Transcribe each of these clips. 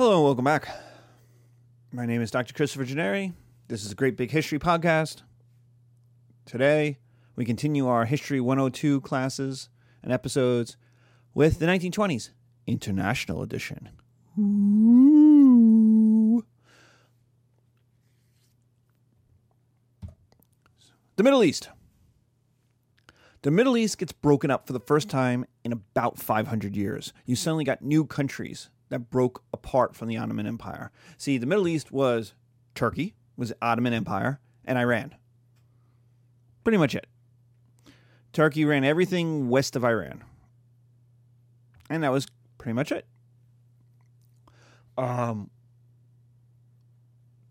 Hello and welcome back. My name is Dr. Christopher Gennari. This is a Great Big History podcast. Today, we continue our History 102 classes and episodes with the 1920s International Edition. Ooh. The Middle East. The Middle East gets broken up for the first time in about 500 years. You suddenly got new countries that broke apart from the Ottoman Empire. See, the Middle East was Turkey, was Ottoman Empire, and Iran. Pretty much it. Turkey ran everything west of Iran. And that was pretty much it. Um,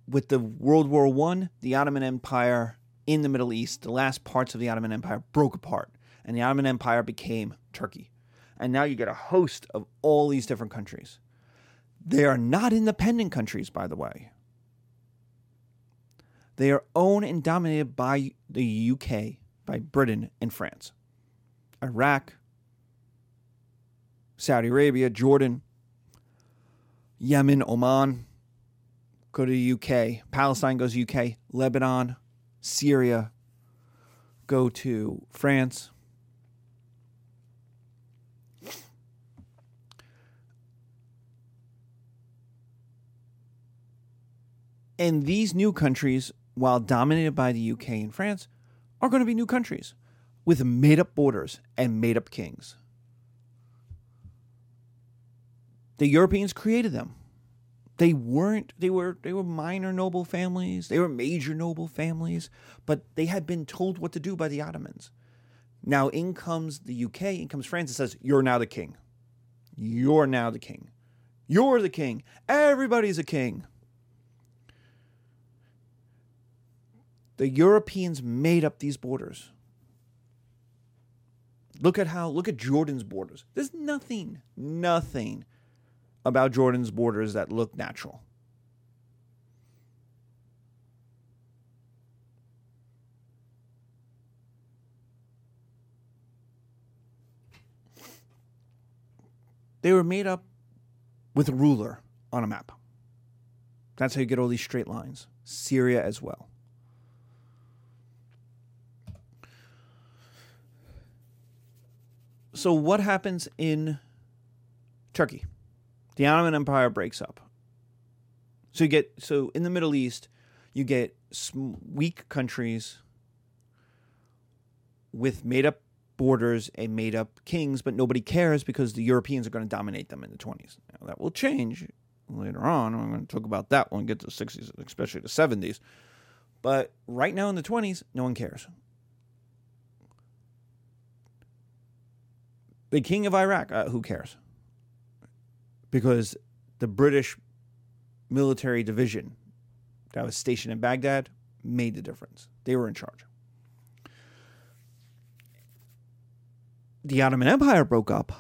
with the World War One, the Ottoman Empire in the Middle East, the last parts of the Ottoman Empire broke apart, and the Ottoman Empire became Turkey. And now you get a host of all these different countries. They are not independent countries, by the way. They are owned and dominated by the UK, by Britain and France. Iraq, Saudi Arabia, Jordan, Yemen, Oman, go to the UK. Palestine goes to UK. Lebanon, Syria, go to France. And these new countries, while dominated by the UK and France, are going to be new countries with made up borders and made up kings. The Europeans created them. They weren't they were they were minor noble families, they were major noble families, but they had been told what to do by the Ottomans. Now in comes the UK, in comes France and says, You're now the king. You're now the king. You're the king. Everybody's a king. The Europeans made up these borders. Look at how, look at Jordan's borders. There's nothing, nothing about Jordan's borders that look natural. They were made up with a ruler on a map. That's how you get all these straight lines. Syria as well. So, what happens in Turkey? The Ottoman Empire breaks up. So you get so in the Middle East, you get weak countries with made up borders and made up kings, but nobody cares because the Europeans are going to dominate them in the 20s. Now, that will change later on. I'm going to talk about that when we get to the 60s, especially the 70s. But right now in the 20s, no one cares. The king of Iraq, uh, who cares? Because the British military division that was stationed in Baghdad made the difference. They were in charge. The Ottoman Empire broke up.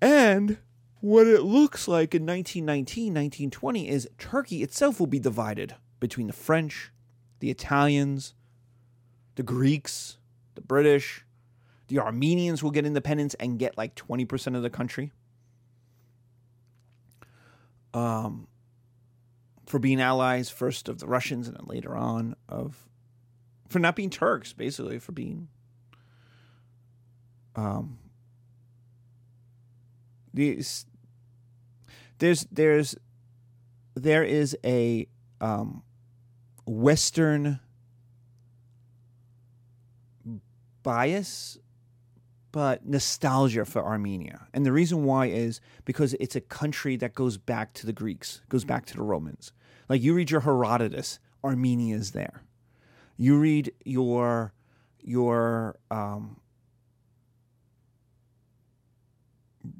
And what it looks like in 1919, 1920 is Turkey itself will be divided between the French, the Italians, the Greeks, the British, the Armenians will get independence and get like 20% of the country. Um, for being allies first of the Russians and then later on of for not being Turks, basically for being um these there's there's there is a um western bias but nostalgia for Armenia. And the reason why is because it's a country that goes back to the Greeks, goes back to the Romans. Like you read your Herodotus, Armenia is there. You read your your um,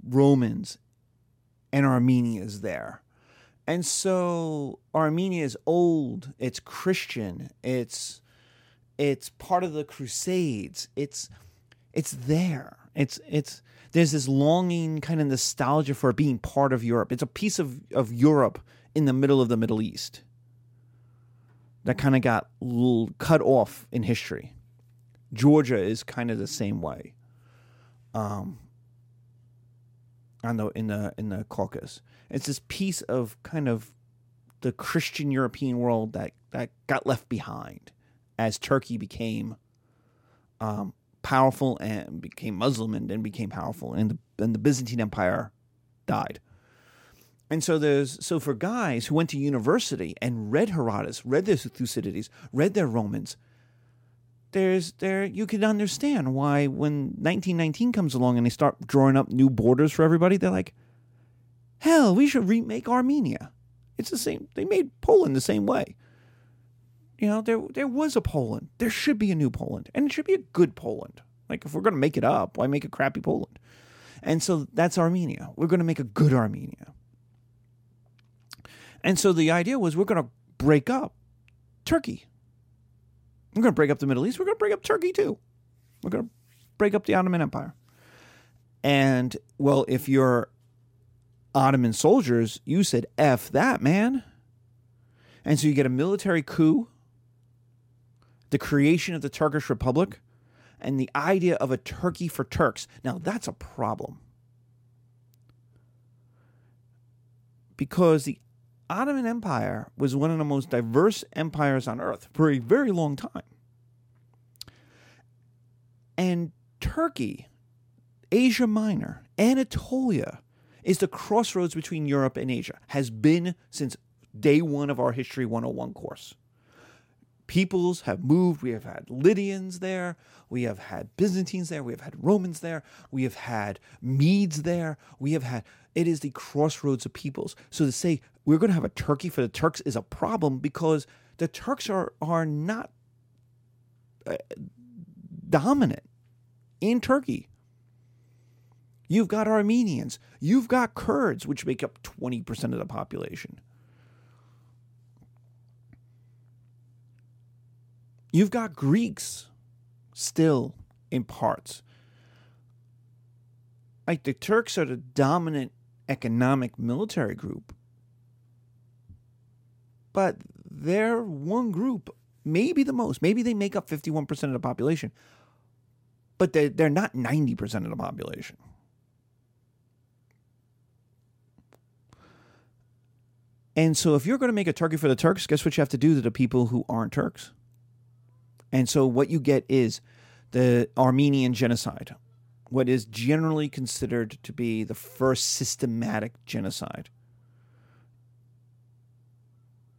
Romans, and Armenia is there. And so Armenia is old, it's Christian, it's it's part of the Crusades. It's it's there. It's it's there's this longing kind of nostalgia for being part of Europe. It's a piece of, of Europe in the middle of the Middle East that kind of got cut off in history. Georgia is kind of the same way. Um, on the in the in the Caucasus. It's this piece of kind of the Christian European world that that got left behind as Turkey became um, powerful and became Muslim and then became powerful, and the and the Byzantine Empire died. And so there's so for guys who went to university and read Herodotus, read their Thucydides, read their Romans, there's there you can understand why when 1919 comes along and they start drawing up new borders for everybody, they're like, hell, we should remake Armenia. It's the same. They made Poland the same way. You know, there there was a Poland. There should be a new Poland, and it should be a good Poland. Like if we're going to make it up, why make a crappy Poland? And so that's Armenia. We're going to make a good Armenia. And so the idea was we're going to break up Turkey. We're going to break up the Middle East. We're going to break up Turkey too. We're going to break up the Ottoman Empire. And well, if you're Ottoman soldiers, you said F that, man. And so you get a military coup, the creation of the Turkish Republic, and the idea of a Turkey for Turks. Now, that's a problem. Because the Ottoman Empire was one of the most diverse empires on earth for a very long time. And Turkey, Asia Minor, Anatolia is the crossroads between Europe and Asia, has been since day one of our History 101 course. Peoples have moved. We have had Lydians there. We have had Byzantines there. We have had Romans there. We have had Medes there. We have had, it is the crossroads of peoples. So to say we're going to have a Turkey for the Turks is a problem because the Turks are, are not uh, dominant in Turkey. You've got Armenians. You've got Kurds, which make up 20% of the population. You've got Greeks still in parts. Like the Turks are the dominant economic military group. But they're one group, maybe the most. Maybe they make up 51% of the population. But they're, not 90% of the population. And so, if you're going to make a turkey for the Turks, guess what you have to do to the people who aren't Turks? And so, what you get is the Armenian genocide, what is generally considered to be the first systematic genocide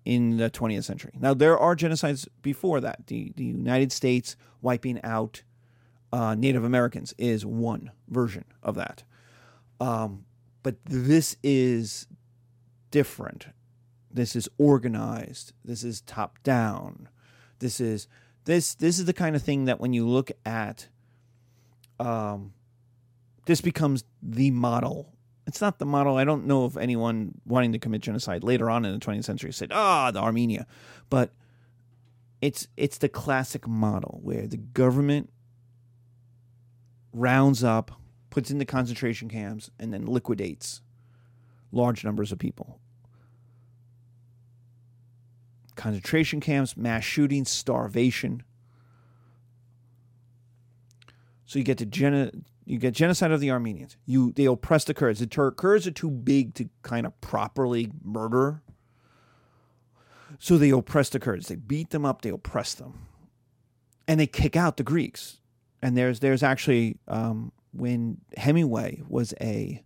in the 20th century. Now, there are genocides before that. The, the United States wiping out uh, Native Americans is one version of that. Um, but this is different this is organized this is top down this is this this is the kind of thing that when you look at um this becomes the model. It's not the model. I don't know if anyone wanting to commit genocide later on in the 20th century said ah the armenia. But it's it's the classic model where the government rounds up puts into concentration camps and then liquidates large numbers of people concentration camps, mass shootings, starvation. So you get to geno- you get genocide of the Armenians. You they oppress the Kurds. The Tur- Kurds are too big to kind of properly murder. So they oppress the Kurds. They beat them up. They oppress them, and they kick out the Greeks. And there's there's actually um, when Hemingway was a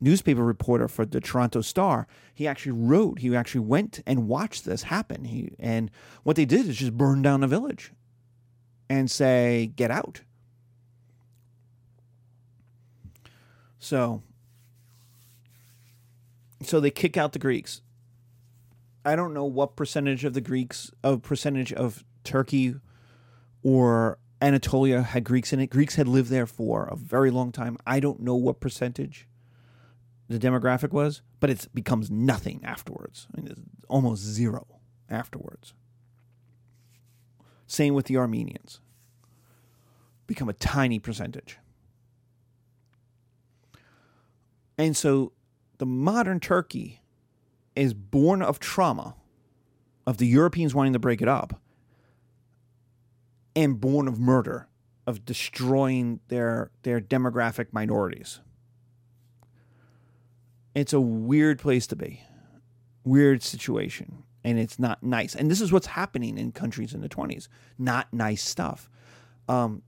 newspaper reporter for the Toronto Star, he actually wrote, he actually went and watched this happen. He and what they did is just burn down the village and say, "Get out." So so they kick out the Greeks. I don't know what percentage of the Greeks of percentage of Turkey or Anatolia had Greeks in it. Greeks had lived there for a very long time. I don't know what percentage the demographic was, but it becomes nothing afterwards. I mean, almost zero afterwards. Same with the Armenians. Become a tiny percentage. And so the modern Turkey is born of trauma of the Europeans wanting to break it up and born of murder of destroying their their demographic minorities it's a weird place to be, weird situation, and it's not nice. And this is what's happening in countries in the 20s. Not nice stuff. Um,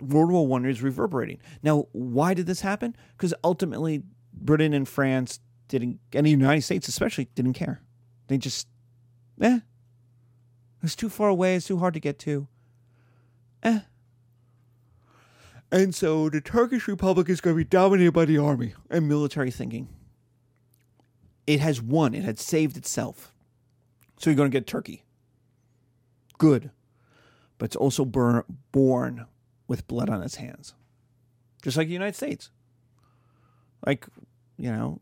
World War One is reverberating. Now, why did this happen? Because ultimately, Britain and France didn't, and the United States especially, didn't care. They just, eh, it's too far away. It's too hard to get to. Eh. And so the Turkish Republic is going to be dominated by the army and military thinking. It has won. It had saved itself. So you're going to get Turkey. Good. But it's also burn, born with blood on its hands. Just like the United States. Like, you know,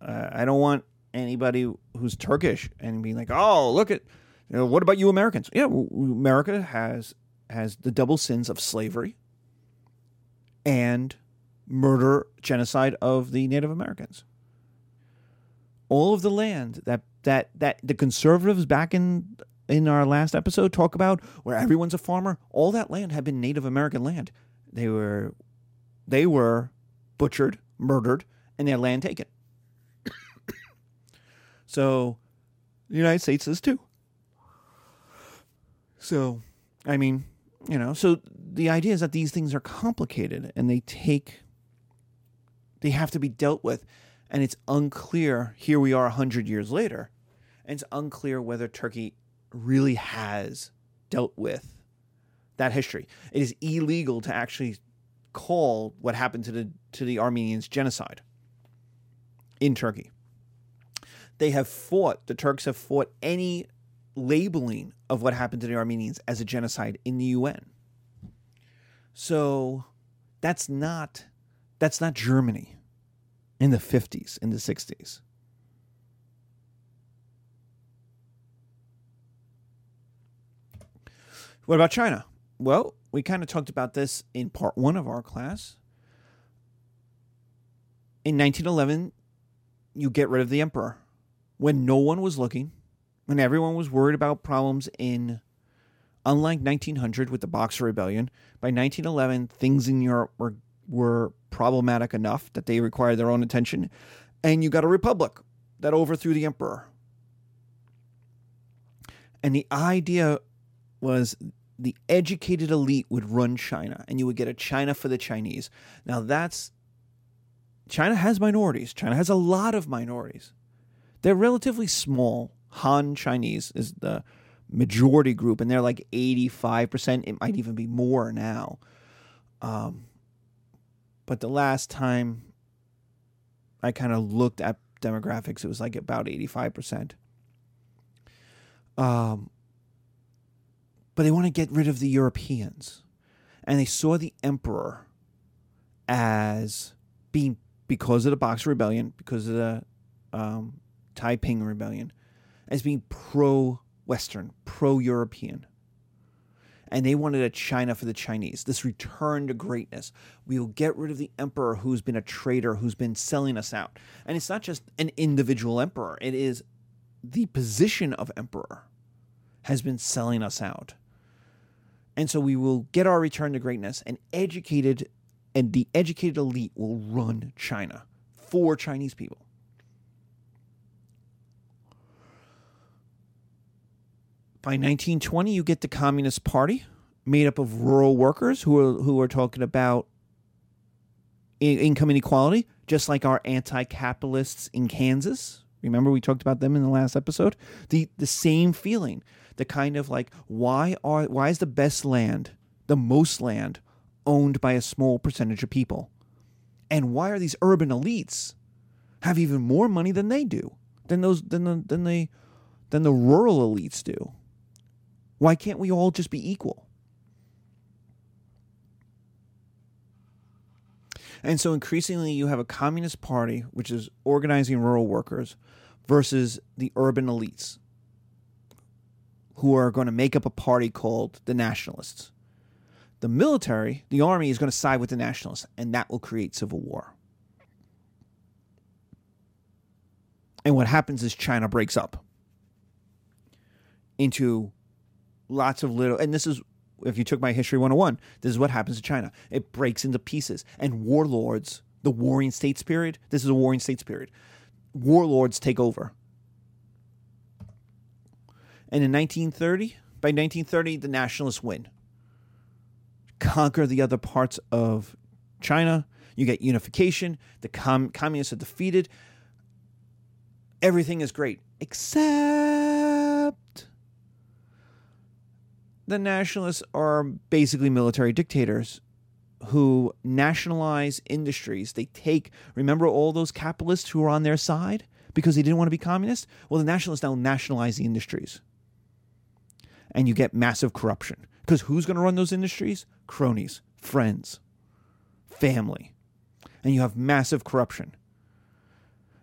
uh, I don't want anybody who's Turkish and being like, oh, look at, you know, what about you Americans? Yeah, America has has the double sins of slavery and murder, genocide of the Native Americans. All of the land that that that the conservatives back in in our last episode talk about where everyone's a farmer, all that land had been Native American land. They were they were butchered, murdered, and their land taken. so the United States is too. So, I mean, you know, so the idea is that these things are complicated and they take, they have to be dealt with. And it's unclear, here we are 100 years later, and it's unclear whether Turkey really has dealt with that history. It is illegal to actually call what happened to the to the Armenians genocide in Turkey. They have fought, the Turks have fought any labeling of what happened to the Armenians as a genocide in the UN. So that's not that's not Germany in the 50s, in the 60s. What about China? Well, we kind of talked about this in part one of our class. In 1911, you get rid of the emperor when no one was looking when everyone was worried about problems in unlike 1900 with the Boxer Rebellion, by 1911 things in Europe were were problematic enough that they required their own attention, and you got a republic that overthrew the emperor. And the idea was the educated elite would run China, and you would get a China for the Chinese. Now that's China has minorities. China has a lot of minorities. They're relatively small Han Chinese is the majority group, and they're like 85%. It might even be more now. Um, but the last time I kind of looked at demographics, it was like about 85%. Um, but they want to get rid of the Europeans. And they saw the emperor as being, because of the Boxer Rebellion, because of the um, Taiping Rebellion, as being pro Western, pro European. And they wanted a China for the Chinese, this return to greatness. We will get rid of the emperor who's been a traitor, who's been selling us out. And it's not just an individual emperor, it is the position of emperor has been selling us out. And so we will get our return to greatness and educated and the educated elite will run China for Chinese people. By 1920, you get the Communist Party made up of rural workers who are who are talking about income inequality, just like our anti-capitalists in Kansas. Remember we talked about them in the last episode? The the same feeling, the kind of like why are why is the best land, the most land owned by a small percentage of people? And why are these urban elites have even more money than they do? Than those than the than the than the rural elites do? Why can't we all just be equal? And so increasingly, you have a communist party, which is organizing rural workers, versus the urban elites, who are going to make up a party called the nationalists. The military, the army, is going to side with the nationalists, and that will create civil war. And what happens is China breaks up into lots of little, and this is if you took my history 101, this is what happens to China. It breaks into pieces, and warlords, the warring states period, this is a warring states period. warlords take over. And in 1930, by 1930, the nationalists win. Conquer the other parts of China. You get unification. The com- communists are defeated. Everything is great, except the nationalists are basically military dictators who nationalize industries. They take, remember all those capitalists who were on their side because they didn't want to be communist? Well, the nationalists now nationalize the industries. And you get massive corruption. Because who's going to run those industries? Cronies, friends, family. And you have massive corruption.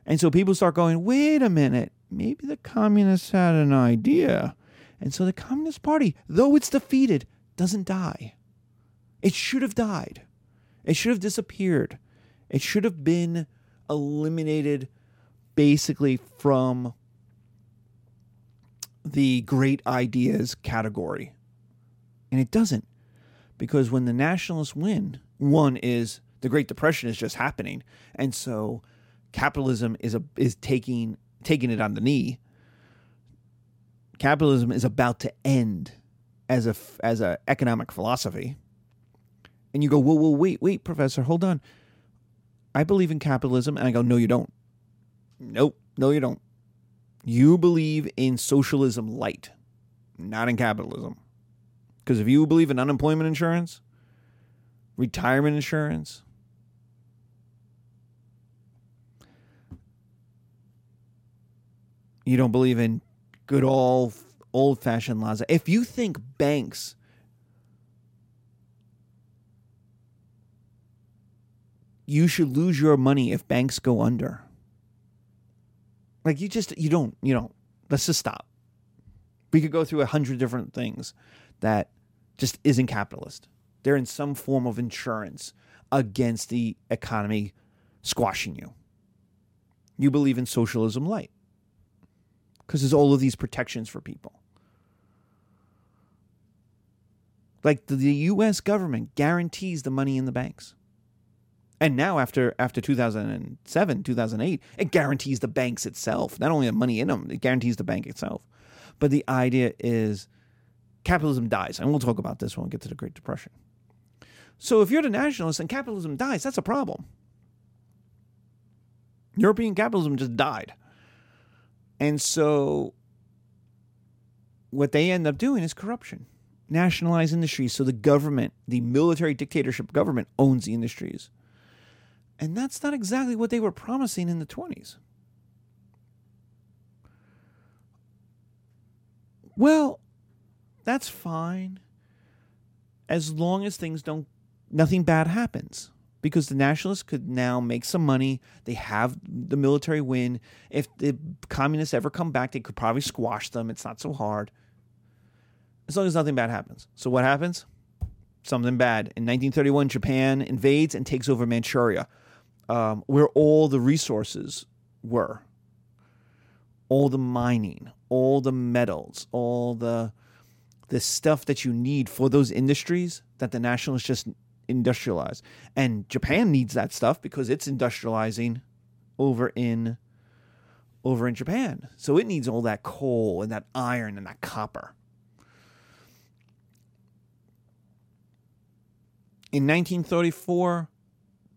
And so people start going, wait a minute, maybe the communists had an idea. And so the Communist Party, though it's defeated, doesn't die. It should have died. It should have disappeared. It should have been eliminated basically from the great ideas category. And it doesn't. Because when the nationalists win, one is the Great Depression is just happening. And so capitalism is a, is taking taking it on the knee. Capitalism is about to end as a as a economic philosophy and you go, whoa, whoa, wait, wait, professor, hold on. I believe in capitalism. And I go, no, you don't. Nope, no, you don't. You believe in socialism light, not in capitalism. Because if you believe in unemployment insurance, retirement insurance, you don't believe in good old old fashioned laws. If you think banks you should lose your money if banks go under. Like you just you don't you don't. Let's just stop. We could go through a hundred different things that just isn't capitalist. They're in some form of insurance against the economy squashing you. You believe in socialism light because there's all of these protections for people. Like the, the US government guarantees the money in the banks. And now after after 2007, 2008, it guarantees the banks itself. Not only the money in them, it guarantees the bank itself. But the idea is capitalism dies. And we'll talk about this when we get to the Great Depression. So if you're the nationalist and capitalism dies, that's a problem. European capitalism just died. And so what they end up doing is corruption. Nationalize industries so the government, the military dictatorship government owns the industries. And that's not exactly what they were promising in the 20s. Well, that's fine as long as things don't, nothing bad happens. Because the nationalists could now make some money. They have the military win. If the communists ever come back, they could probably squash them. It's not so hard. As long as nothing bad happens. So, what happens? Something bad. In 1931, Japan invades and takes over Manchuria um, where all the resources were all the mining, all the metals, all the the stuff that you need for those industries that the nationalists just industrialize. And Japan needs that stuff because it's industrializing over in over in Japan. So it needs all that coal and that iron and that copper. In 1934,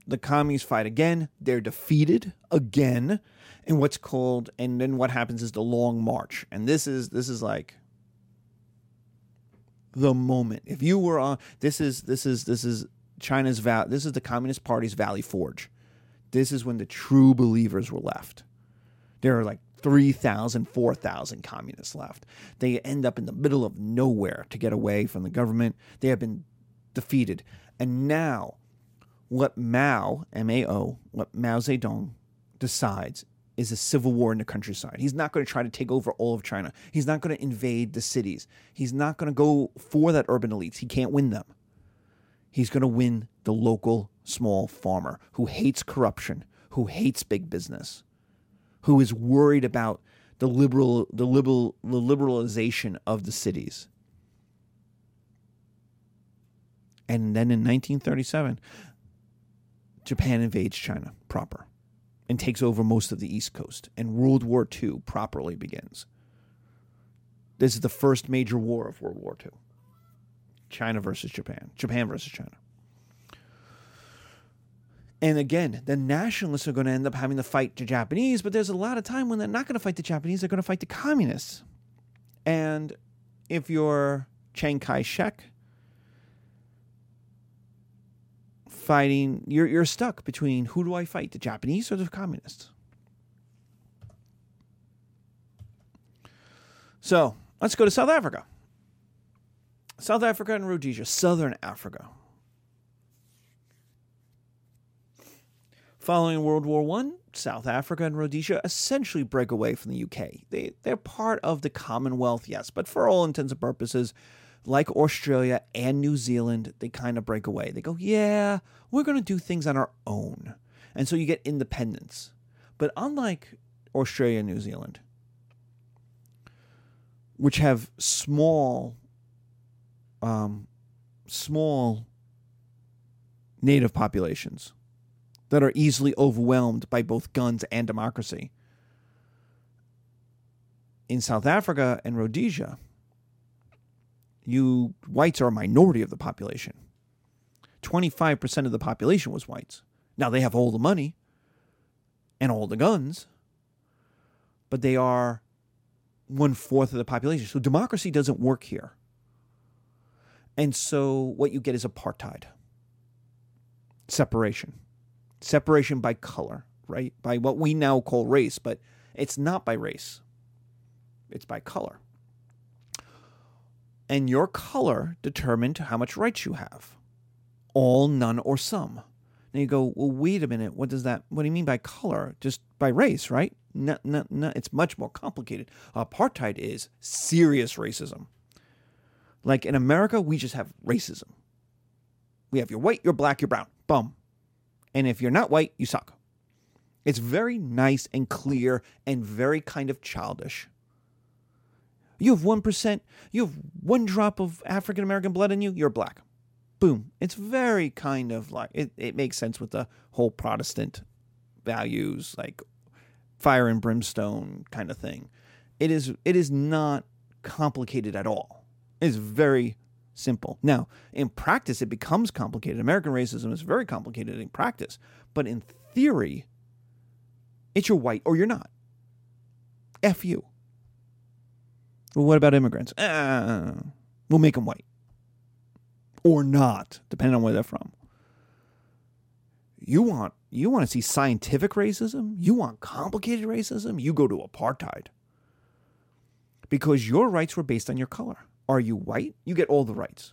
the commies fight again. They're defeated again in what's called, and then what happens is the Long March. And this is this is like the moment. If you were on, this is this is this is China's val. This is the Communist Party's Valley Forge. This is when the true believers were left. There are like 3,000, 4,000 communists left. They end up in the middle of nowhere to get away from the government. They have been defeated. And now what Mao, M A O, what Mao Zedong decides is a civil war in the countryside. He's not going to try to take over all of China. He's not going to invade the cities. He's not going to go for that urban elites. He can't win them. He's going to win the local small farmer who hates corruption, who hates big business, who is worried about the liberal the liberal the liberalization of the cities. And then in 1937, Japan invades China proper. and takes over most of the East Coast, and World War II properly begins. This is the first major war of World War II China versus Japan, Japan versus China. And again, the nationalists are going to end up having to fight the Japanese, but there's a lot of time when they're not going to fight the Japanese, they're going to fight the communists. And if you're Chiang Kai shek, fighting, you're, you're stuck between who do I fight, the Japanese or the communists? So let's go to South Africa. South Africa and Rhodesia, Southern Africa. Following World War I, South Africa and Rhodesia essentially break away from the UK. They, they're part of the Commonwealth, yes, but for all intents and purposes, like Australia and New Zealand, they kind of break away. They go, yeah, we're going to do things on our own. And so you get independence. But unlike Australia and New Zealand, which have small, um, small native populations that are easily overwhelmed by both guns and democracy. In South Africa and Rhodesia, you whites are a minority of the population. 25% of the population was whites. Now they have all the money and all the guns, but they are one fourth of the population. So democracy doesn't work here. And so what you get is apartheid, separation, separation by color, right? By what we now call race, but it's not by race, it's by color and your color determined how much rights you have all, none, or some. Now you go, well, wait a minute. What does that? What do you mean by color? Just by race, right? No, no, no. It's much more complicated. Apartheid is serious racism. Like in America, we just have racism. We have you're white, you're black, you're brown. Bum. And if you're not white, you suck. It's very nice and clear and very kind of childish. You have 1%, you have one drop of African American blood in you, you're black. Boom. It's very kind of like, it, it makes sense with the whole Protestant values, like fire and brimstone kind of thing. It is, it is not complicated at all. It's very simple. Now, in practice, it becomes complicated. American racism is very complicated in practice, but in theory, it's you're white or you're not. F you. Well, what about immigrants? Uh, we'll make them white. Or not, depending on where they're from. You want you want to see scientific racism? You want complicated racism? You go to apartheid. Because your rights were based on your color. Are you white? You get all the rights.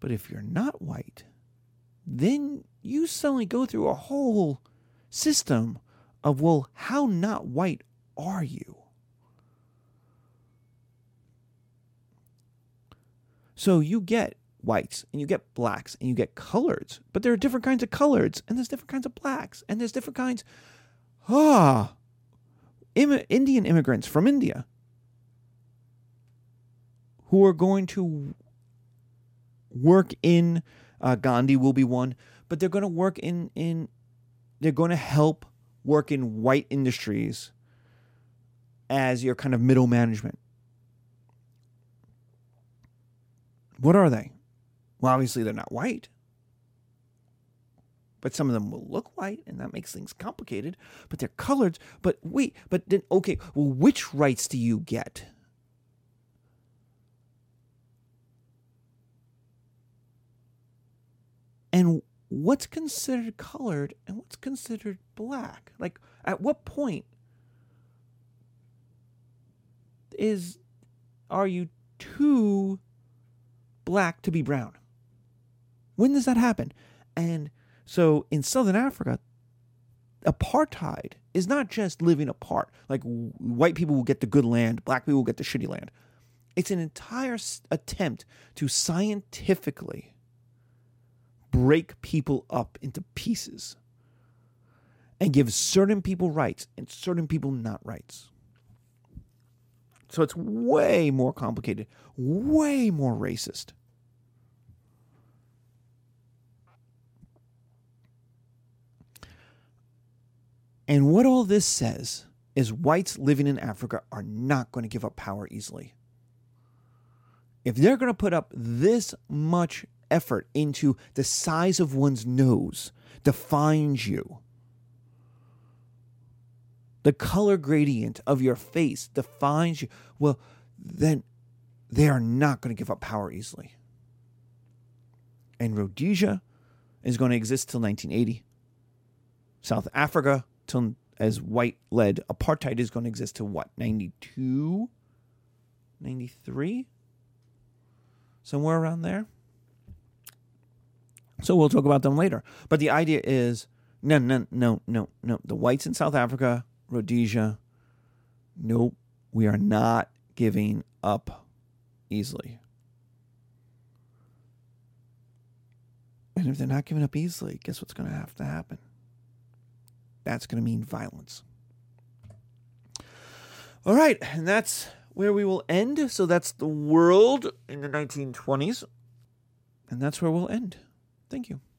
But if you're not white, then you suddenly go through a whole system of, well, how not white are you? So you get whites and you get blacks and you get coloreds, but there are different kinds of coloreds and there's different kinds of blacks and there's different kinds. Ah, Im- Indian immigrants from India who are going to work in uh, Gandhi will be one, but they're going to work in in they're going to help work in white industries as your kind of middle management. What are they? Well, obviously, they're not white. But some of them will look white, and that makes things complicated. But they're colored. But wait, but then, okay, well, which rights do you get? And what's considered colored and what's considered black? Like, at what point is are you too black to be brown. When does that happen? And so in Southern Africa, apartheid is not just living apart. Like white people will get the good land, black people will get the shitty land. It's an entire attempt to scientifically break people up into pieces and give certain people rights and certain people not rights. So it's way more complicated, way more racist. And what all this says is whites living in Africa are not going to give up power easily. If they're going to put up this much effort into the size of one's nose defines you, the color gradient of your face defines you, well, then they are not going to give up power easily. And Rhodesia is going to exist till 1980. South Africa till as white led apartheid is going to exist till what 92 93 somewhere around there so we'll talk about them later but the idea is no no no no no the whites in south africa rhodesia nope we are not giving up easily and if they're not giving up easily guess what's going to have to happen that's going to mean violence. All right, and that's where we will end. So that's the world in the 1920s. And that's where we'll end. Thank you.